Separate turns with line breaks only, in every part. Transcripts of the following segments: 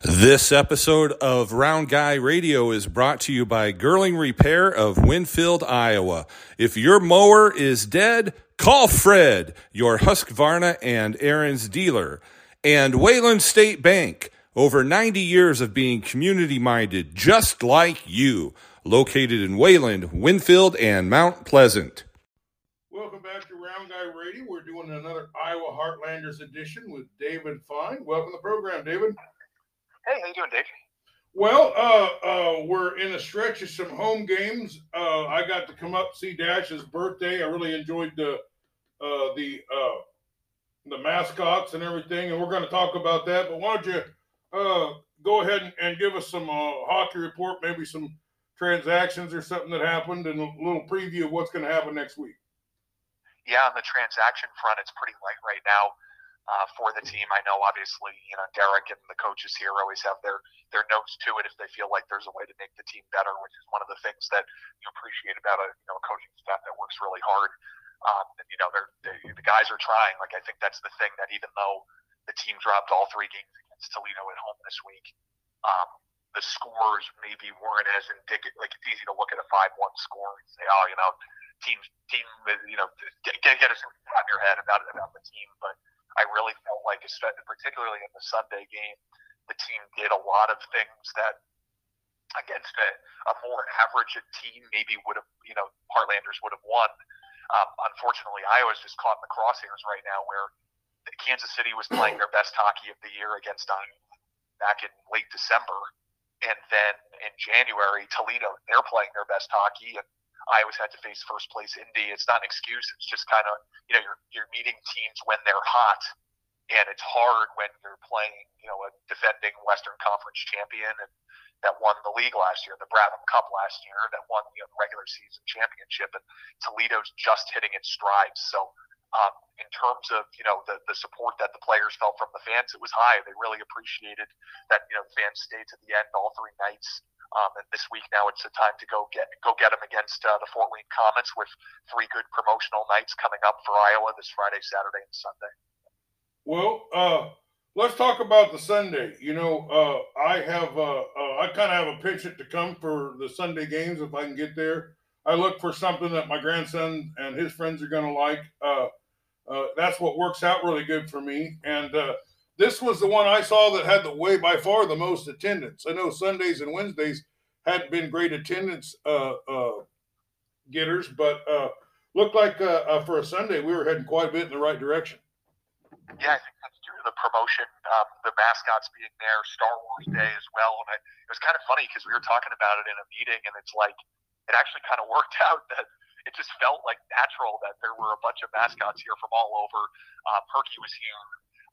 This episode of Round Guy Radio is brought to you by Girling Repair of Winfield, Iowa. If your mower is dead, call Fred, your Husqvarna and Ariens dealer. And Wayland State Bank, over 90 years of being community minded, just like you, located in Wayland, Winfield, and Mount Pleasant.
Welcome back to Round Guy Radio. We're doing another Iowa Heartlanders edition with David Fine. Welcome to the program, David.
Hey, how you doing, Dave?
Well, uh, uh, we're in a stretch of some home games. Uh, I got to come up see Dash's birthday. I really enjoyed the uh, the uh, the mascots and everything, and we're going to talk about that. But why don't you uh, go ahead and, and give us some hockey report, maybe some transactions or something that happened, and a little preview of what's going to happen next week.
Yeah, on the transaction front, it's pretty light right now uh, for the team. I know obviously, you know, Derek and the coaches here always have their their notes to it if they feel like there's a way to make the team better, which is one of the things that you appreciate about a you know a coaching staff that works really hard. Um, and, you know, they're, they, the guys are trying. Like I think that's the thing that even though the team dropped all three games against Toledo at home this week, um, the scores maybe weren't as indicative. Like it's easy to look at a five-one score and say, oh, you know, team team, you know, get get, a in your head about about the team, but I really felt like, particularly in the Sunday game, the team did a lot of things that against a, a more average team maybe would have, you know, Heartlanders would have won. Um, unfortunately, Iowa's just caught in the crosshairs right now where Kansas City was playing their best hockey of the year against Iowa back in late December. And then in January, Toledo, they're playing their best hockey. And Iowa's had to face first place Indy. It's not an excuse. It's just kind of you know you're you're meeting teams when they're hot, and it's hard when you're playing you know a defending Western Conference champion and that won the league last year, the Brabham Cup last year, that won the you know, regular season championship, and Toledo's just hitting its stride. So. Um, in terms of you know the, the support that the players felt from the fans, it was high. They really appreciated that you know the fans stayed to the end all three nights. Um, and this week now it's the time to go get go get them against uh, the Fort Wayne Komets with three good promotional nights coming up for Iowa this Friday, Saturday, and Sunday.
Well, uh, let's talk about the Sunday. You know, uh, I have uh, uh, I kind of have a penchant to come for the Sunday games if I can get there. I look for something that my grandson and his friends are going to like. Uh, that's what works out really good for me, and this was the one I saw that had the way by far the most attendance. I know Sundays and Wednesdays hadn't been great attendance uh, uh, getters, but uh, looked like uh, uh, for a Sunday we were heading quite a bit in the right direction.
Yeah, I think that's due to the promotion, um, the mascots being there, Star Wars Day as well. And I, it was kind of funny because we were talking about it in a meeting, and it's like it actually kind of worked out that it just felt like natural that there were a bunch of mascots here from all over. Um, Herky was here.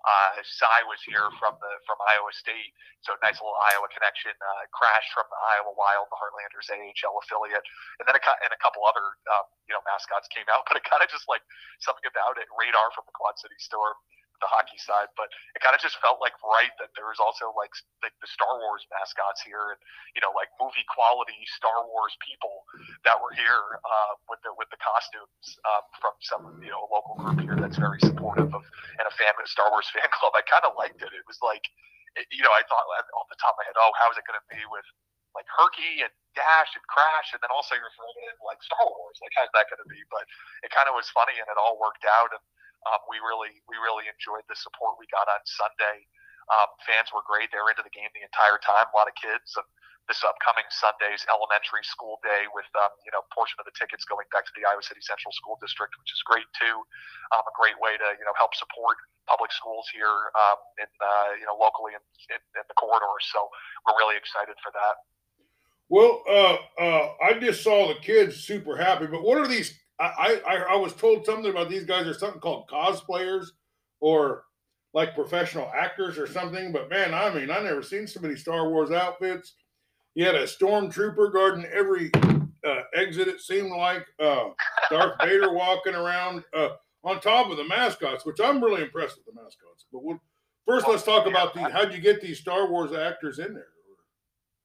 Uh, Cy was here from the from Iowa State, so nice little Iowa connection. Uh, Crash from the Iowa Wild, the Heartlanders AHL affiliate, and then a, and a couple other um, you know mascots came out. But it kind of just like something about it. Radar from the Quad City Storm, the hockey side, but it kind of just felt like right that there was also like like the Star Wars mascots here, and you know like movie quality Star Wars people that were here uh, with the with the costumes um, from some you know local group here that's very supportive of and a fan of Star Wars fan club. I kind of liked it. It was like it, you know I thought off the top of my head, oh, how is it going to be with like Herky and Dash and Crash, and then also you're throwing in like Star Wars. Like, how's that going to be? But it kind of was funny, and it all worked out. And um, we really we really enjoyed the support we got on Sunday. Um, fans were great; they were into the game the entire time. A lot of kids. And this upcoming Sunday's elementary school day, with um, you know portion of the tickets going back to the Iowa City Central School District, which is great too. Um, a great way to you know help support public schools here um, in uh, you know locally in, in, in the corridor. So we're really excited for that.
Well, uh, uh, I just saw the kids super happy, but what are these I, I, I was told something about these guys are something called cosplayers or like professional actors or something. But man, I mean, I never seen so many Star Wars outfits. You had a stormtrooper guarding every uh, exit. It seemed like uh, Darth Vader walking around uh, on top of the mascots, which I'm really impressed with the mascots. But we'll, first, let's talk about the how'd you get these Star Wars actors in there?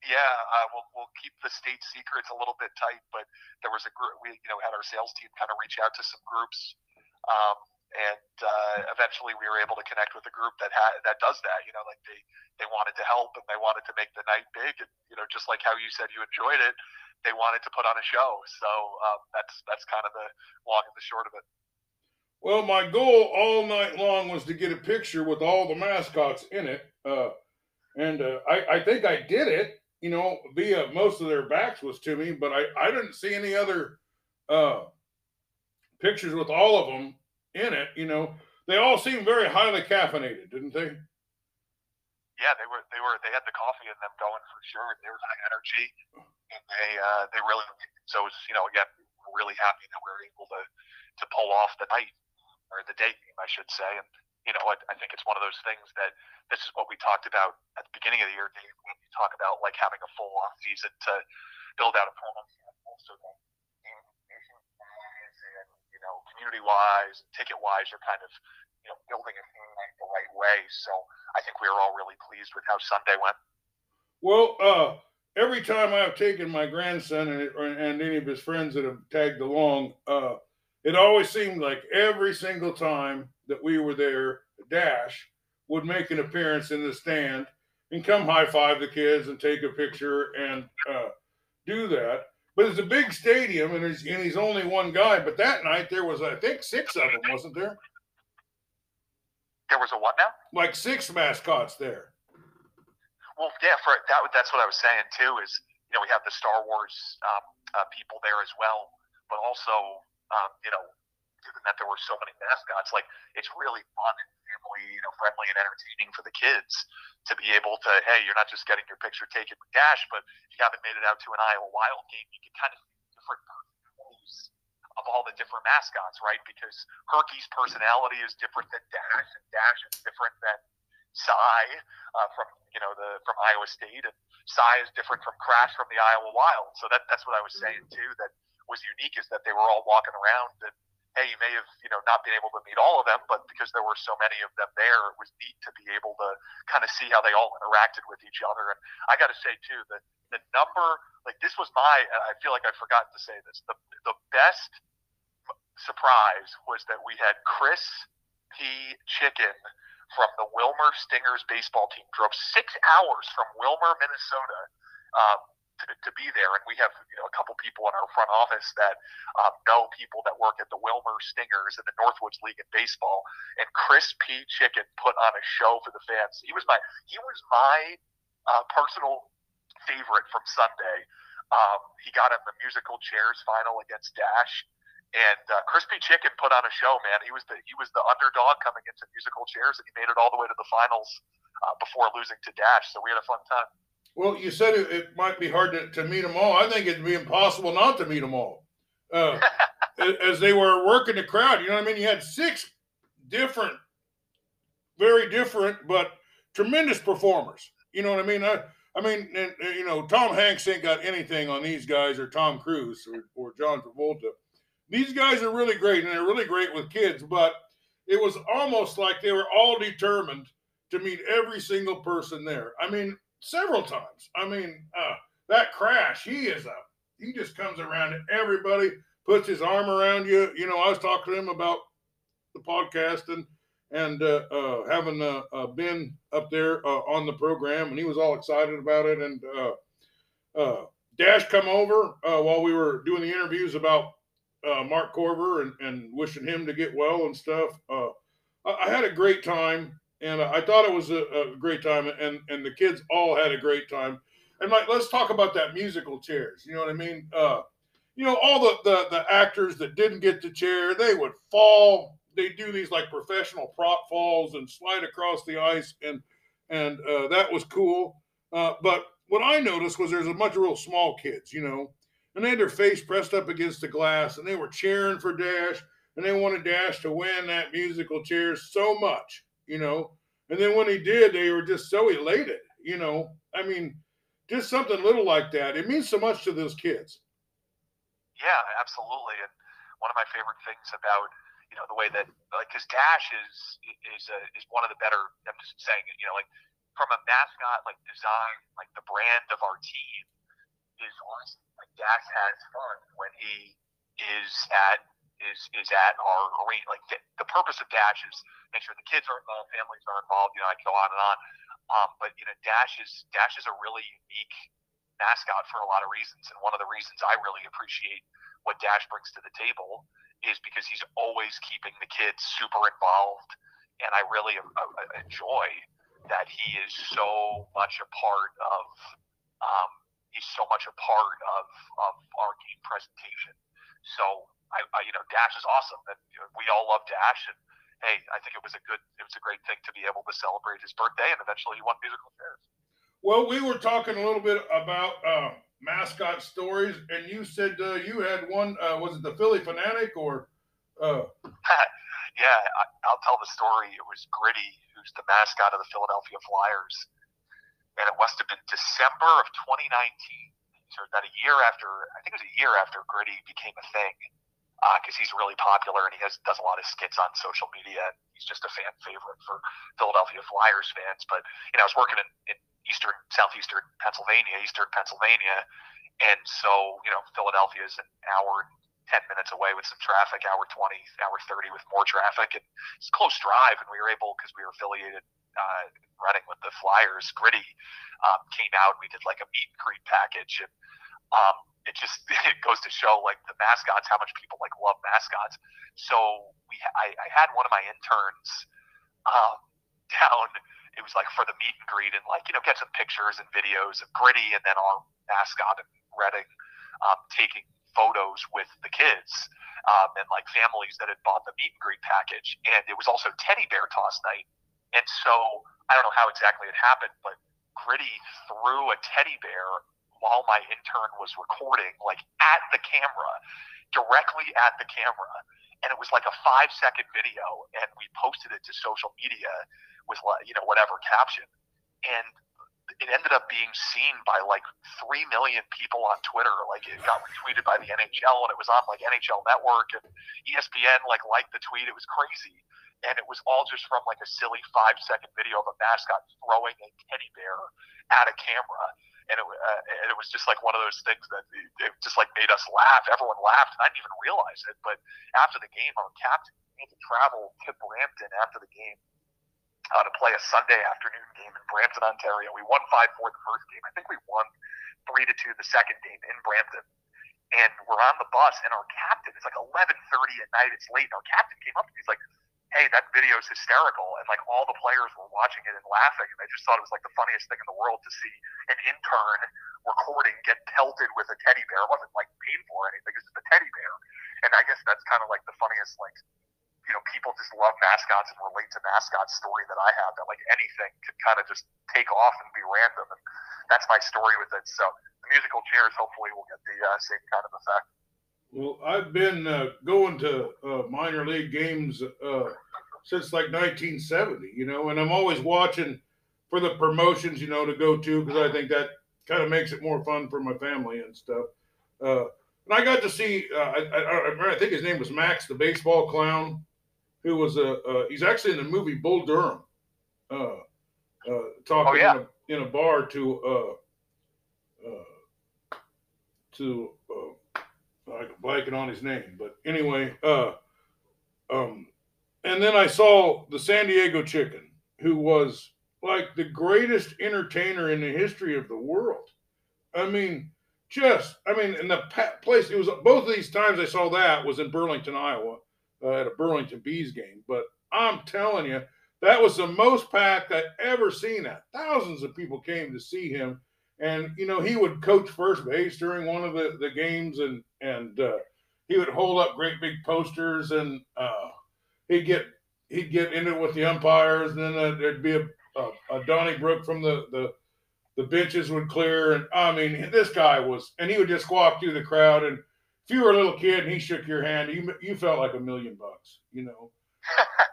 Yeah, uh, we'll we'll keep the state secrets a little bit tight, but there was a group we you know had our sales team kind of reach out to some groups. Um, and uh, eventually we were able to connect with a group that had that does that. You know, like they they wanted to help and they wanted to make the night big, and you know, just like how you said you enjoyed it, they wanted to put on a show. So um, that's that's kind of the long and the short of it.
Well, my goal all night long was to get a picture with all the mascots in it, uh, and uh, I, I think I did it. You know, via most of their backs was to me, but I, I didn't see any other uh, pictures with all of them in it. You know, they all seemed very highly caffeinated, didn't they?
Yeah, they were. They were. They had the coffee in them going for sure. They were high energy, and they uh, they really. So it was, you know, again, we're really happy that we were able to to pull off the night or the day game, I should say. And you know, I, I think it's one of those things that this is what we talked about at the beginning of the year, Dave. When we talk about like having a full off season to build out a program, also you know, community wise, ticket wise, are kind of, you know, building it the right way. So I think we were all really pleased with how Sunday went.
Well, uh, every time I've taken my grandson and, and any of his friends that have tagged along, uh, it always seemed like every single time that we were there, Dash would make an appearance in the stand and come high five the kids and take a picture and uh, do that. But it's a big stadium, and he's, and he's only one guy. But that night there was, I think, six of them, wasn't there?
There was a what now?
Like six mascots there.
Well, yeah, for that, that's what I was saying too. Is you know we have the Star Wars um, uh, people there as well, but also um, you know given that there were so many mascots, like it's really fun and family, you know, friendly and entertaining for the kids to be able to, hey, you're not just getting your picture taken with Dash, but if you haven't made it out to an Iowa Wild game, you can kind of see different personalities of all the different mascots, right? Because Herky's personality is different than Dash, and Dash is different than Cy uh, from you know the from Iowa State, and Cy is different from Crash from the Iowa Wild. So that that's what I was saying too. That was unique is that they were all walking around and hey, you may have you know not been able to meet all of them, but because there were so many of them there, it was neat to be able to kind of see how they all interacted with each other. And I got to say too that the number, like this was my, I feel like I forgot to say this. The the best surprise was that we had Chris P. Chicken from the Willmar Stingers baseball team drove six hours from Willmar, Minnesota. Um, to, to be there. And we have you know a couple people in our front office that um, know people that work at the Willmar Stingers in the Northwoods League in baseball. And Chris P. Chicken put on a show for the fans. He was my he was my uh, personal favorite from Sunday. Um, he got in the musical chairs final against Dash. And uh, Crispy Chicken put on a show, man. He was the he was the underdog coming into musical chairs, and he made it all the way to the finals uh, before losing to Dash. So we had a fun time.
Well, you said it, it might be hard to, to, meet them all. I think it'd be impossible not to meet them all. Uh, as they were working the crowd, you know what I mean? You had six different, very different, but tremendous performers. You know what I mean? I, I mean, and, and, you know, Tom Hanks ain't got anything on these guys or Tom Cruise or, or John Travolta. These guys are really great and they're really great with kids, but it was almost like they were all determined to meet every single person there. I mean, several times. I mean, uh, that crash, he is a he just comes around to everybody, puts his arm around you. You know, I was talking to him about the podcast and and uh, uh, having uh, uh been up there uh, on the program, and he was all excited about it. And uh, Dash come over while we were doing the interviews about Mark Corver and, and wishing him to get well and stuff. I, I had a great time and I thought it was a, a, great time, and and the kids all had a great time. And like, let's talk about that musical chairs. You know what I mean? Uh, you know, all the, the the actors that didn't get the chair, they would fall. They do these like professional prop falls and slide across the ice, and and uh, that was cool. Uh, but what I noticed was there's a bunch of real small kids, you know, and they had their face pressed up against the glass, and they were cheering for Dash, and they wanted Dash to win that musical chairs so much you know. And then when he did, they were just so elated, you know. I mean, just something little like that. It means so much to those kids.
Yeah, absolutely. And one of my favorite things about you know the way that like because Dash is is a, is one of the better. I'm just saying it. you know like from a mascot like design like the brand of our team is awesome. Like Dash has fun when he is at is is at our arena. Like the, the purpose of Dash is make sure the kids are involved, families are involved. You know, I go on and on. Um, but you know, Dash is Dash is a really unique mascot for a lot of reasons, and one of the reasons I really appreciate what Dash brings to the table is because he's always keeping the kids super involved, and I really uh, enjoy that he is so much a part of. Um, he's so much a part of, of our game presentation. So I, I, you know, Dash is awesome, and we all love Dash. And hey, I think it was a good, it was a great thing to be able to celebrate his birthday, and eventually he won musical chairs.
Well, we were talking a little bit about uh, mascot stories, and you said uh, you had one. Uh, was it the Phillie Phanatic or? Uh?
yeah, I, I'll tell the story. It was Gritty, who's the mascot of the Philadelphia Flyers, and it must have been December of 2019. So about a year after, I think it was a year after Gritty became a thing because uh, he's really popular and he has does a lot of skits on social media. He's just a fan favorite for Philadelphia Flyers fans. But you know, I was working in, in eastern, southeastern Pennsylvania, eastern Pennsylvania, and so you know, Philadelphia is an hour and ten minutes away with some traffic, hour twenty, hour thirty with more traffic, and it's a close drive. And we were able because we were affiliated uh, running with the Flyers. Gritty um, came out. We did like a meet and greet package and. Um, it just it goes to show like the mascots how much people like love mascots. So we I, I had one of my interns um, down. It was like for the meet and greet and like you know get some pictures and videos of Gritty and then our mascot and Reading um, taking photos with the kids um, and like families that had bought the meet and greet package. And it was also teddy bear toss night. And so I don't know how exactly it happened, but Gritty threw a teddy bear while my intern was recording, like at the camera, directly at the camera. And it was like a five second video, and we posted it to social media with, like you know, whatever caption. And it ended up being seen by like 3 million people on Twitter. Like it got retweeted by the NHL and it was on like NHL Network and ESPN like liked the tweet. It was crazy. And it was all just from like a silly five second video of a mascot throwing a teddy bear at a camera and it, uh, and it was just like one of those things that it, it just like made us laugh. Everyone laughed, and I didn't even realize it. But after the game, our captain had to travel to Brampton after the game uh, to play a Sunday afternoon game in Brampton, Ontario. We won five four the first game. I think we won three to two the second game in Brampton. And we're on the bus, and our captain, it's like 11:30 at night. It's late. And our captain came up and he's like, hey, that video is hysterical. And like all the players were watching it and laughing. And I just thought it was like the funniest thing in the world to see an intern recording get pelted with a teddy bear. It wasn't like painful or anything, it's just a teddy bear. And I guess that's kind of like the funniest, like, you know, people just love mascots and relate to mascots story that I have that like anything could kind of just take off and be random. And that's my story with it. So the musical chairs hopefully will get the uh, same kind of effect.
Well, I've been uh, going to uh, minor league games uh, since like 1970, you know, and I'm always watching for the promotions, you know, to go to because I think that kind of makes it more fun for my family and stuff. Uh, and I got to see, uh, I, I, I, think his name was Max, the baseball clown, who was a, uh, he's actually in the movie Bull Durham, talking
oh, yeah.
in, a, in, a, bar to, to, I'm blanking on his name, but anyway, uh, um, and then I saw the San Diego Chicken, who was like the greatest entertainer in the history of the world. I mean, just, I mean, in the place, it was both of these times I saw that was in Burlington, Iowa, uh, at a Burlington Bees game. But I'm telling you, that was the most packed I've ever seen that. Thousands of people came to see him and you know he would coach first base during one of the, the games and and uh, he would hold up great big posters and uh, he'd get he'd get into it with the umpires and then uh, there'd be a, a, a Donnybrook from the, the the benches would clear and I mean this guy was and he would just walk through the crowd and if you were a little kid and he shook your hand you you felt like a million bucks you know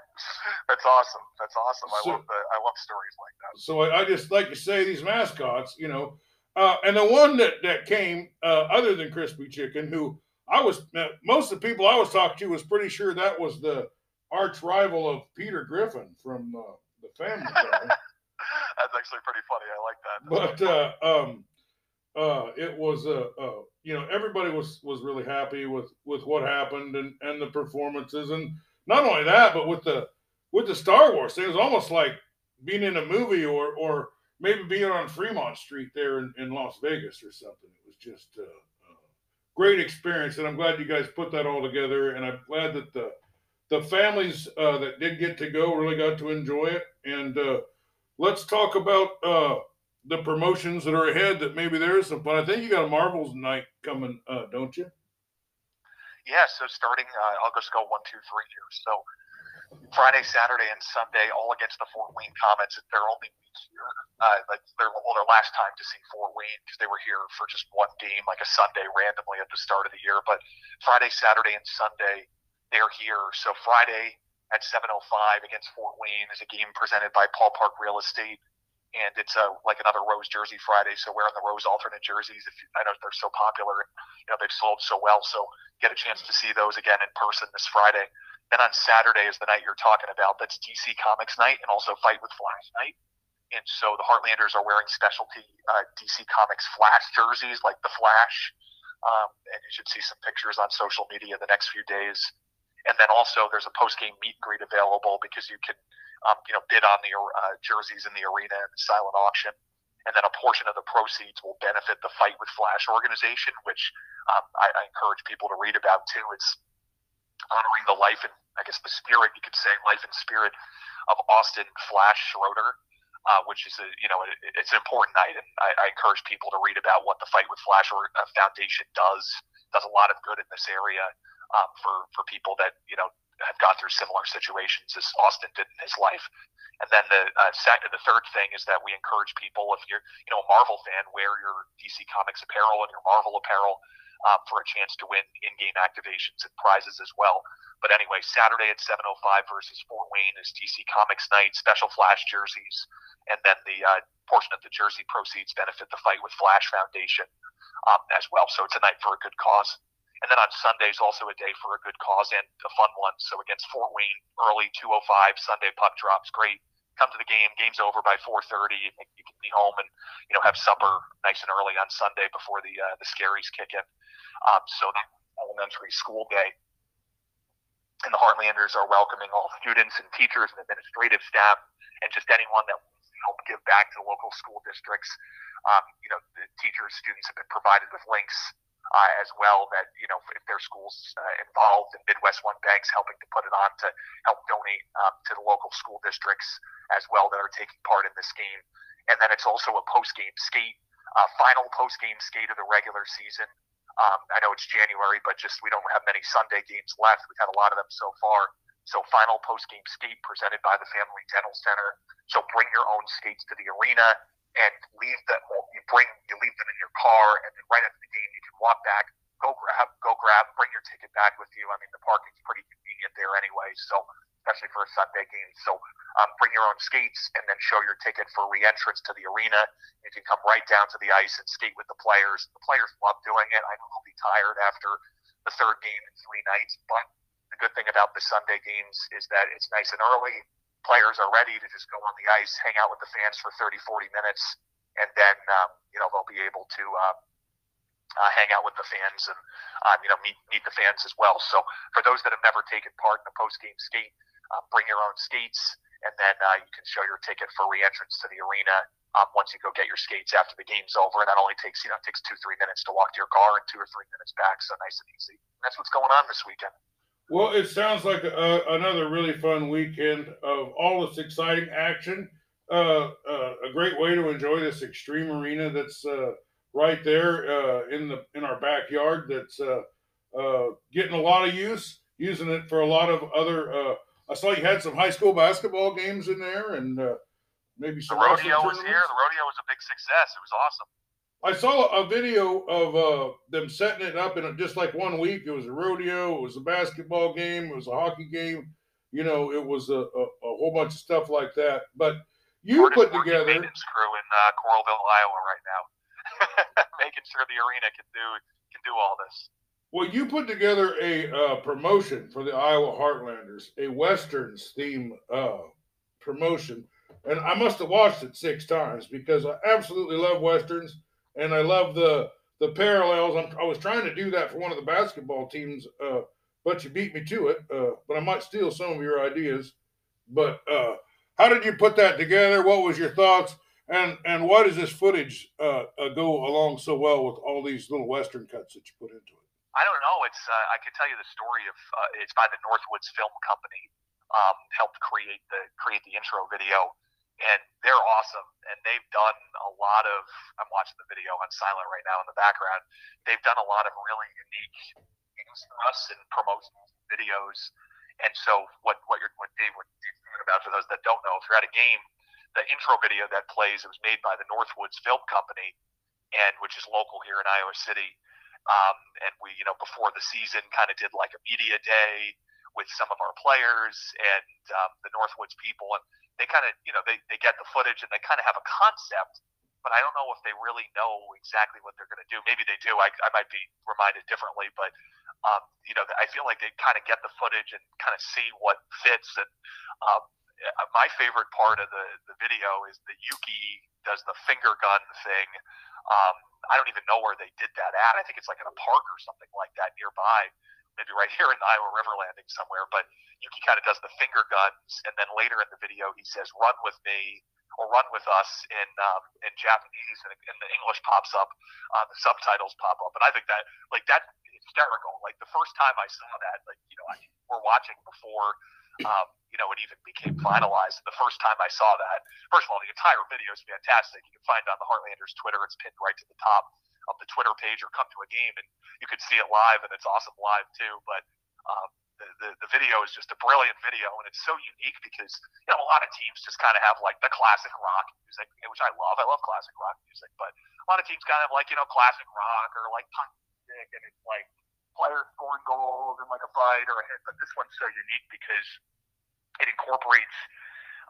That's awesome. That's awesome. So, I love the, I love stories like that.
So I, I, just like to say these mascots, you know, uh, and the one that that came uh, other than Crispy Chicken, who I was uh, most of the people I was talking to was pretty sure that was the arch rival of Peter Griffin from uh, the Family.
That's actually pretty funny. I like that.
That's but uh, um, uh, it was a, uh, you know everybody was was really happy with with what happened and and the performances and not only that but with the with the Star Wars thing it was almost like being in a movie or or maybe being on Fremont Street there in, in Las Vegas or something. It was just a, a great experience, and I'm glad you guys put that all together. And I'm glad that the the families uh, that did get to go really got to enjoy it. And uh, let's talk about uh, the promotions that are ahead. That maybe there is some fun. I think you got a Marvels night coming, uh, don't you?
Yeah. So starting, uh, I'll just go one, two, three here. So Friday, Saturday, and Sunday, all against the Fort Wayne Komets. They're only here, uh, like their well, their last time to see Fort Wayne because they were here for just one game, like a Sunday, randomly at the start of the year. But Friday, Saturday, and Sunday, they're here. So Friday at 7:05 against Fort Wayne is a game presented by Paul Park Real Estate, and it's a like another Rose Jersey Friday. So wearing the Rose alternate jerseys, if you, I know they're so popular and you know they've sold so well, so get a chance to see those again in person this Friday. Then on Saturday is the night you're talking about. That's DC Comics night and also Fight with Flash night. And so the Heartlanders are wearing specialty uh, DC Comics Flash jerseys like the Flash. Um, and you should see some pictures on social media the next few days. And then also there's a post game meet and greet available because you can, um, you know, bid on the uh, jerseys in the arena and silent auction. And then a portion of the proceeds will benefit the Fight with Flash organization, which um, I, I encourage people to read about too. It's honoring the life and I guess the spirit, you could say, life and spirit of Austin Flash Schroeder, uh, which is a you know it, it's an important night, and I, I, encourage people to read about what the Fight with Flash uh, Foundation does. Does a lot of good in this area um, for for people that you know have gone through similar situations as Austin did in his life. And then the uh, second, the third thing is that we encourage people if you're you know a Marvel fan, wear your DC Comics apparel and your Marvel apparel um, for a chance to win in-game activations and prizes as well. But anyway, Saturday at 7:05 versus Fort Wayne is DC Comics night, special Flash jerseys, and then the uh, portion of the jersey proceeds benefit the Fight with Flash Foundation um, as well. So it's a night for a good cause. And then on Sundays, also a day for a good cause and a fun one. So against Fort Wayne, early 2:05 Sunday puck drops, great come to the game. Game's over by 4:30. You, you can be home and you know have supper nice and early on Sunday before the uh, the scaries kick in. Um, so that elementary school day, and the Heartlanders are welcoming all students and teachers and administrative staff and just anyone that wants to help give back to the local school districts. Um, you know, the teachers, students have been provided with links uh, as well that you know if their schools uh, involved in MidWestOne Banks helping to put it on to help donate um, to the local school districts as well that are taking part in this game. And then it's also a post game skate, uh, final post game skate of the regular season. Um, I know it's January, but just we don't have many Sunday games left. We've had a lot of them so far. So final post game skate presented by the Family Dental Center. So bring your own skates to the arena and leave them. You bring you leave them in your car, and then right after the game, walk back, go grab, go grab, bring your ticket back with you. I mean, the parking's pretty convenient there anyway, so especially for a Sunday game. So um, bring your own skates and then show your ticket for re-entrance to the arena. You can come right down to the ice and skate with the players. The players love doing it. I know they'll be tired after the third game in three nights, but the good thing about the Sunday games is that it's nice and early players are ready to just go on the ice, hang out with the fans for 30, 40 minutes, and then um, you know they'll be able to uh, uh, hang out with the fans and um, you know meet meet the fans as well. So for those that have never taken part in a post game skate, uh, bring your own skates, and then uh, you can show your ticket for re-entrance to the arena. Um, once you go get your skates after the game's over, and that only takes you know takes two three minutes to walk to your car and two or three minutes back. So nice and easy. And that's what's going on this weekend.
Well, it sounds like a, another really fun weekend of all this exciting action. Uh, uh, a great way to enjoy this Xtream arena that's uh, right there uh, in the in our backyard. That's uh, uh, getting a lot of use. Using it for a lot of other. I saw you had some high school basketball games in there, and maybe
some. The rodeo was here. The rodeo was a big success. It was awesome.
I saw a video of uh, them setting it up in just like one week. It was a rodeo, it was a basketball game, it was a hockey game. You know, it was a, a, a whole bunch of stuff like that. But you
We're
put together
maintenance crew in uh, Coralville, Iowa, right now, making sure the arena can do can do all this.
Well, you put together a uh, promotion for the Iowa Heartlanders, a westerns theme uh, promotion, and I must have watched it six times because I absolutely love westerns and I love the the parallels. I'm, i was trying to do that for one of the basketball teams, uh, but you beat me to it. Uh, but I might steal some of your ideas. But uh, how did you put that together? What was your thoughts? And and why does this footage uh, uh, go along so well with all these little western cuts that you put into it?
I don't know. It's uh, I can tell you the story of it's by the Northwoods Film Company. Um, helped create the create the intro video and they're awesome. And they've done a lot of. I'm watching the video on silent right now in the background. They've done a lot of really unique things for us and promotions, videos. And so, what what you're what Dave talking about for those that don't know, if you're at a game, the intro video that plays it was made by the Northwoods Film Company, and which is local here in Iowa City. Um, and we, you know, before the season, kind of did like a media day with some of our players and um, the Northwoods people, and they kind of, you know, they, they get the footage and they kind of have a concept, but I don't know if they really know exactly what they're going to do. Maybe they do. I, I might be reminded differently, but, um, you know, I feel like they kind of get the footage and kind of see what fits. And um, my favorite part of the, the video is the Yuki does the finger gun thing. Um, I don't even know where they did that at. I think it's like in a park or something like that nearby maybe right here in the Iowa River Landing somewhere. But Yuki kind of does the finger guns, and then later in the video he says, "Run with me." Or run with us in um, in Japanese, and, and the English pops up, uh, the subtitles pop up, and I think that like that's hysterical. Like the first time I saw that, like you know, I, we're watching before um, you know, it even became finalized. The first time I saw that, first of all, the entire video is fantastic. You can find it on the Heartlanders Twitter. It's pinned right to the top of the Twitter page or come to a game and you can see it live and it's awesome live too. But um, the, the, the video is just a brilliant video and it's so unique because you know a lot of teams just kind of have like the classic rock music, which I love. I love classic rock music, but a lot of teams kind of like you know classic rock or like punk music, and it's like players scoring goals and like a fight or a hit. But this one's so unique because it incorporates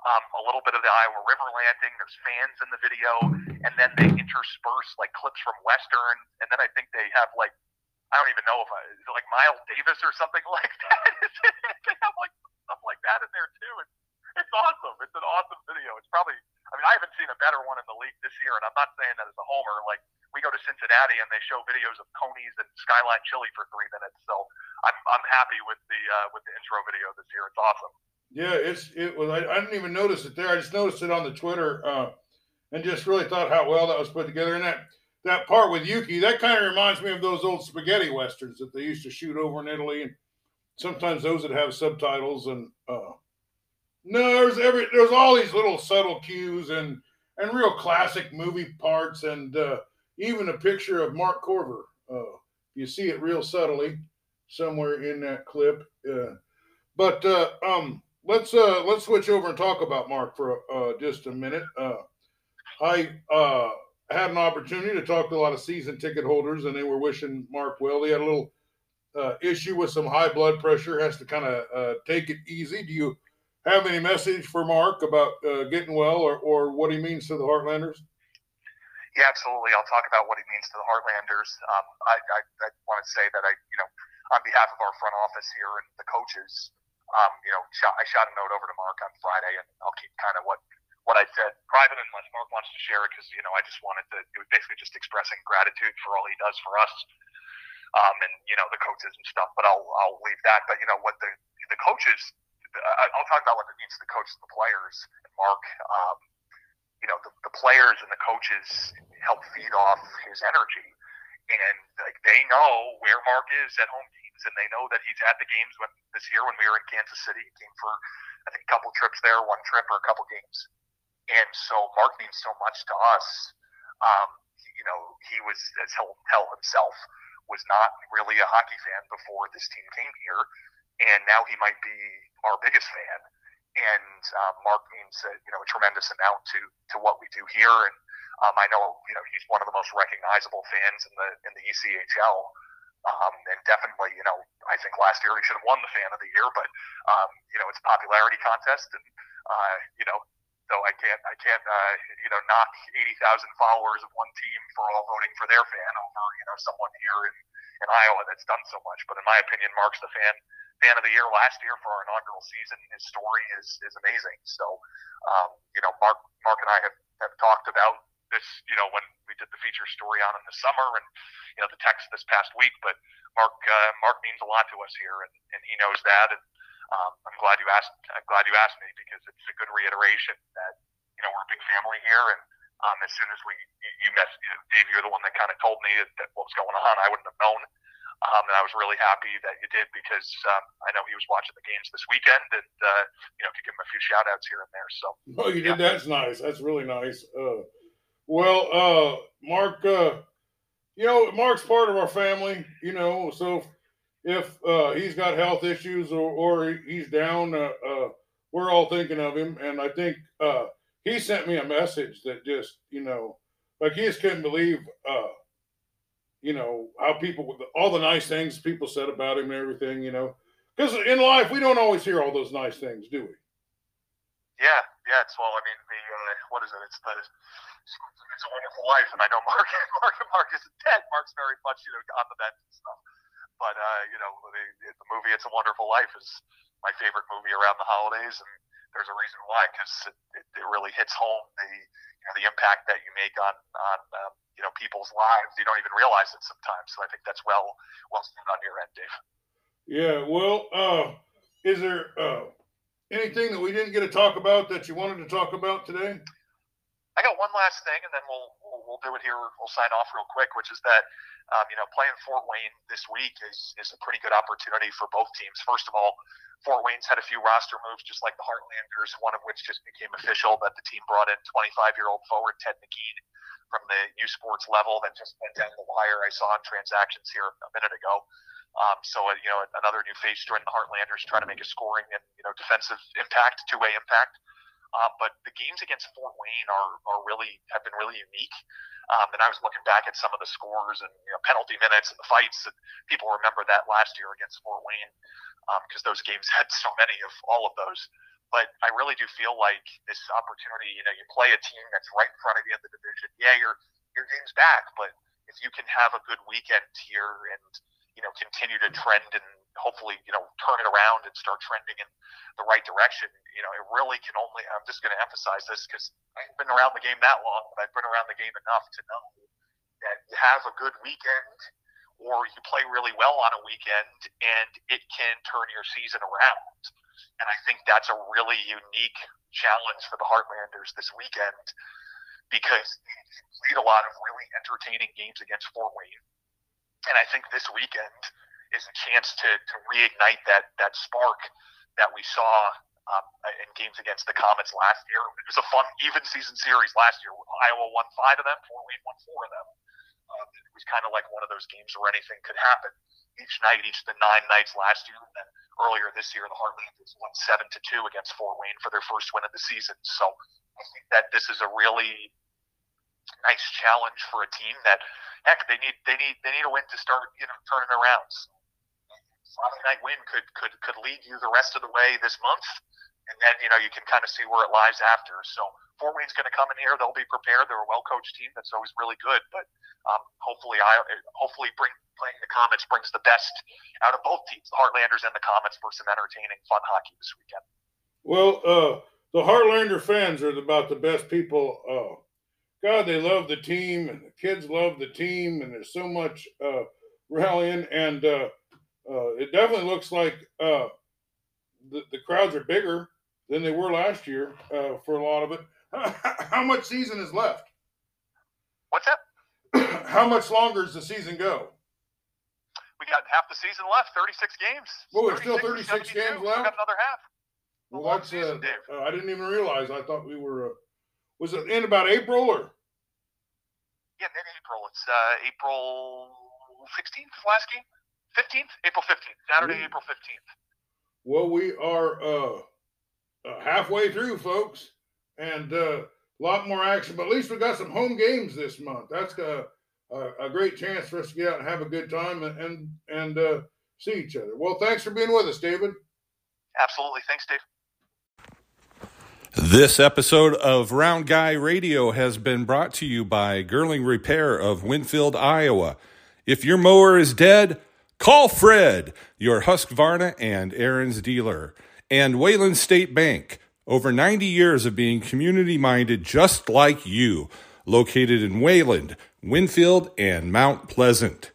um, a little bit of the Iowa River landing. There's fans in the video, and then they intersperse like clips from Western, and then I think they have like I don't even know if I like Miles Davis or something like that. they have like stuff like that in there too. It's it's awesome. It's an awesome video. It's probably I mean I haven't seen a better one in the league this year, and I'm not saying that as a homer. Like we go to Cincinnati and they show videos of Coney's and Skyline Chili for three minutes, so I'm I'm happy with the uh, with the intro video this year. It's awesome.
Yeah, it's it was. I, I, didn't even notice it there. I just noticed it on the Twitter, uh, and just really thought how well that was put together. And that that part with Yuki, that kind of reminds me of those old spaghetti westerns that they used to shoot over in Italy, and sometimes those would have subtitles. And uh, no, there's every there's all these little subtle cues and and real classic movie parts, and uh, even a picture of Mark Korver. Uh, you see it real subtly somewhere in that clip. Uh, but uh, um, let's uh, let's switch over and talk about Mark for uh, just a minute. Uh, I uh, had an opportunity to talk to a lot of season ticket holders, and they were wishing Mark well. They had a little issue with some high blood pressure, has to kind of take it easy. Do you have any message for Mark about getting well, or, or what he means to the Heartlanders?
Yeah, absolutely. I'll talk about what it means to the Heartlanders. Um, I, I, I want to say that I, you know, on behalf of our front office here and the coaches, um, you know, shot, I shot a note over to Mark on Friday, and I'll keep kind of what what I said private unless Mark wants to share it because you know I just wanted to. It was basically just expressing gratitude for all he does for us, um, and you know the coaches and stuff. But I'll I'll leave that. But you know what the the coaches. I'll talk about what it means to the coaches and the players. And Mark, um, you know, the, the players and the coaches help feed off his energy, and like they know where Mark is at home games, and they know that he's at the games when this year when we were in Kansas City. He came for I think a couple trips there, one trip or a couple games, and so Mark means so much to us. Um, you know, he was as he'll tell himself was not really a hockey fan before this team came here, and now he might be our biggest fan. And um, Mark means uh, you know a tremendous amount to to what we do here, and um, I know you know he's one of the most recognizable fans in the in the ECHL. Um, and definitely, you know, I think last year he should have won the fan of the year, but um, you know, it's a popularity contest, and uh, you know, though I can't, I can't, uh, you know, knock eighty thousand followers of one team for all voting for their fan over, you know, someone here in, in Iowa that's done so much. But in my opinion, Mark's the fan fan of the year last year for our inaugural season. His story is is amazing. So, um, you know, Mark, Mark and I have have talked about this, you know, when we did the feature story on in the summer and, you know, the text this past week. But Mark, uh, Mark means a lot to us here, and, and he knows that. And um, I'm glad you asked. I'm glad you asked me because it's a good reiteration that, you know, we're a big family here. And um, as soon as we, you, you met, you know, Dave, you're the one that kind of told me that, that what was going on. I wouldn't have known. Um, and I was really happy that you did because um, I know he was watching the games this weekend and, uh, you know, could give him a few shout outs here and there. So,
oh, you yeah. did. That's nice. That's really nice. Uh, well, uh, Mark, uh, you know, Mark's part of our family, you know, so if uh, he's got health issues or, or he's down, uh, uh, we're all thinking of him. And I think uh, he sent me a message that just, you know, like he just couldn't believe, uh, you know, how people, all the nice things people said about him and everything, you know, because in life, we don't always hear all those nice things, do we?
Yeah, yeah. It's well, I mean, the uh, what is it? It's the it's a wonderful life, and I know Mark Mark Mark isn't dead. Mark's very much you know on the bench and stuff. But uh, you know, the, the movie "It's a Wonderful Life" is my favorite movie around the holidays, and there's a reason why because it, it, it, really hits home the you know, the impact that you make on on um, you know people's lives. You don't even realize it sometimes. So I think that's well well said on your end, Dave.
Yeah. Well, uh, is there uh, anything that we didn't get to talk about that you wanted to talk about today?
I got one last thing, and then we'll, we'll, we'll do it here. We'll sign off real quick, which is that um, you know playing Fort Wayne this week is is a pretty good opportunity for both teams. First of all, Fort Wayne's had a few roster moves, just like the Heartlanders. One of which just became official that the team brought in 25 year old forward Ted McKean from the U Sports level that just went down the wire. I saw in transactions here a minute ago. Um, so uh, you know another new face joining the Heartlanders, trying to make a scoring and you know defensive impact, two way impact. Um, but the games against Fort Wayne are, are really have been really unique. Um, and I was looking back at some of the scores and you know, penalty minutes and the fights, and people remember that last year against Fort Wayne because um, those games had so many of all of those. But I really do feel like this opportunity, you know, you play a team that's right in front of you in the division. Yeah, your your game's back, but if you can have a good weekend here and you know continue to trend and hopefully, you know, turn it around and start trending in the right direction. You know, it really can only, I'm just going to emphasize this because I've been around the game that long, but I've been around the game enough to know that you have a good weekend or you play really well on a weekend and it can turn your season around. And I think that's a really unique challenge for the Heartlanders this weekend because they played a lot of really entertaining games against Fort Wayne. And I think this weekend, is a chance to, to reignite that that spark that we saw um, in games against the Komets last year. It was a fun, even season series last year. Iowa won five of them, Fort Wayne won four of them. Um, it was kind of like one of those games where anything could happen each night, each of the nine nights last year. And then earlier this year, the Heartlanders won seven to two against Fort Wayne for their first win of the season. So I think that this is a really nice challenge for a team that heck they need they need they need a win to start you know turning around. So Friday night win could could could lead you the rest of the way this month, and then you know you can kind of see where it lies after. So Fort Wayne's going to come in here; they'll be prepared. They're a well coached team that's always really good, but um, hopefully, I hopefully bring playing the Komets brings the best out of both teams, the Heartlanders and the Komets, for some entertaining, fun hockey this weekend.
Well, uh, the Heartlander fans are about the best people. Uh, God, they love the team, and the kids love the team, and there's so much uh, rallying and uh, uh, it definitely looks like uh, the, the crowds are bigger than they were last year uh, for a lot of it. How much season is left?
What's that?
How much longer does the season go?
We got half the season left, 36 games.
Well, there's still 36 games left? We
got another half.
Well, that's, season, uh, uh, I didn't even realize. I thought we were, uh, was it in about April or?
Yeah, mid April. It's April 16th, last game. 15th, April 15th, Saturday, April 15th.
Well, we are uh, uh, halfway through, folks, and uh, a lot more action. But at least we got some home games this month. That's a, a, a great chance for us to get out and have a good time and and, and uh, see each other. Well, thanks for being with us, David.
Absolutely, thanks, Dave.
This episode of Round Guy Radio has been brought to you by Girling Repair of Winfield, Iowa. If your mower is dead, Call Fred, your Husqvarna and Ariens dealer, and Wayland State Bank. Over 90 years of being community minded just like you. located in Wayland, Winfield, and Mount Pleasant.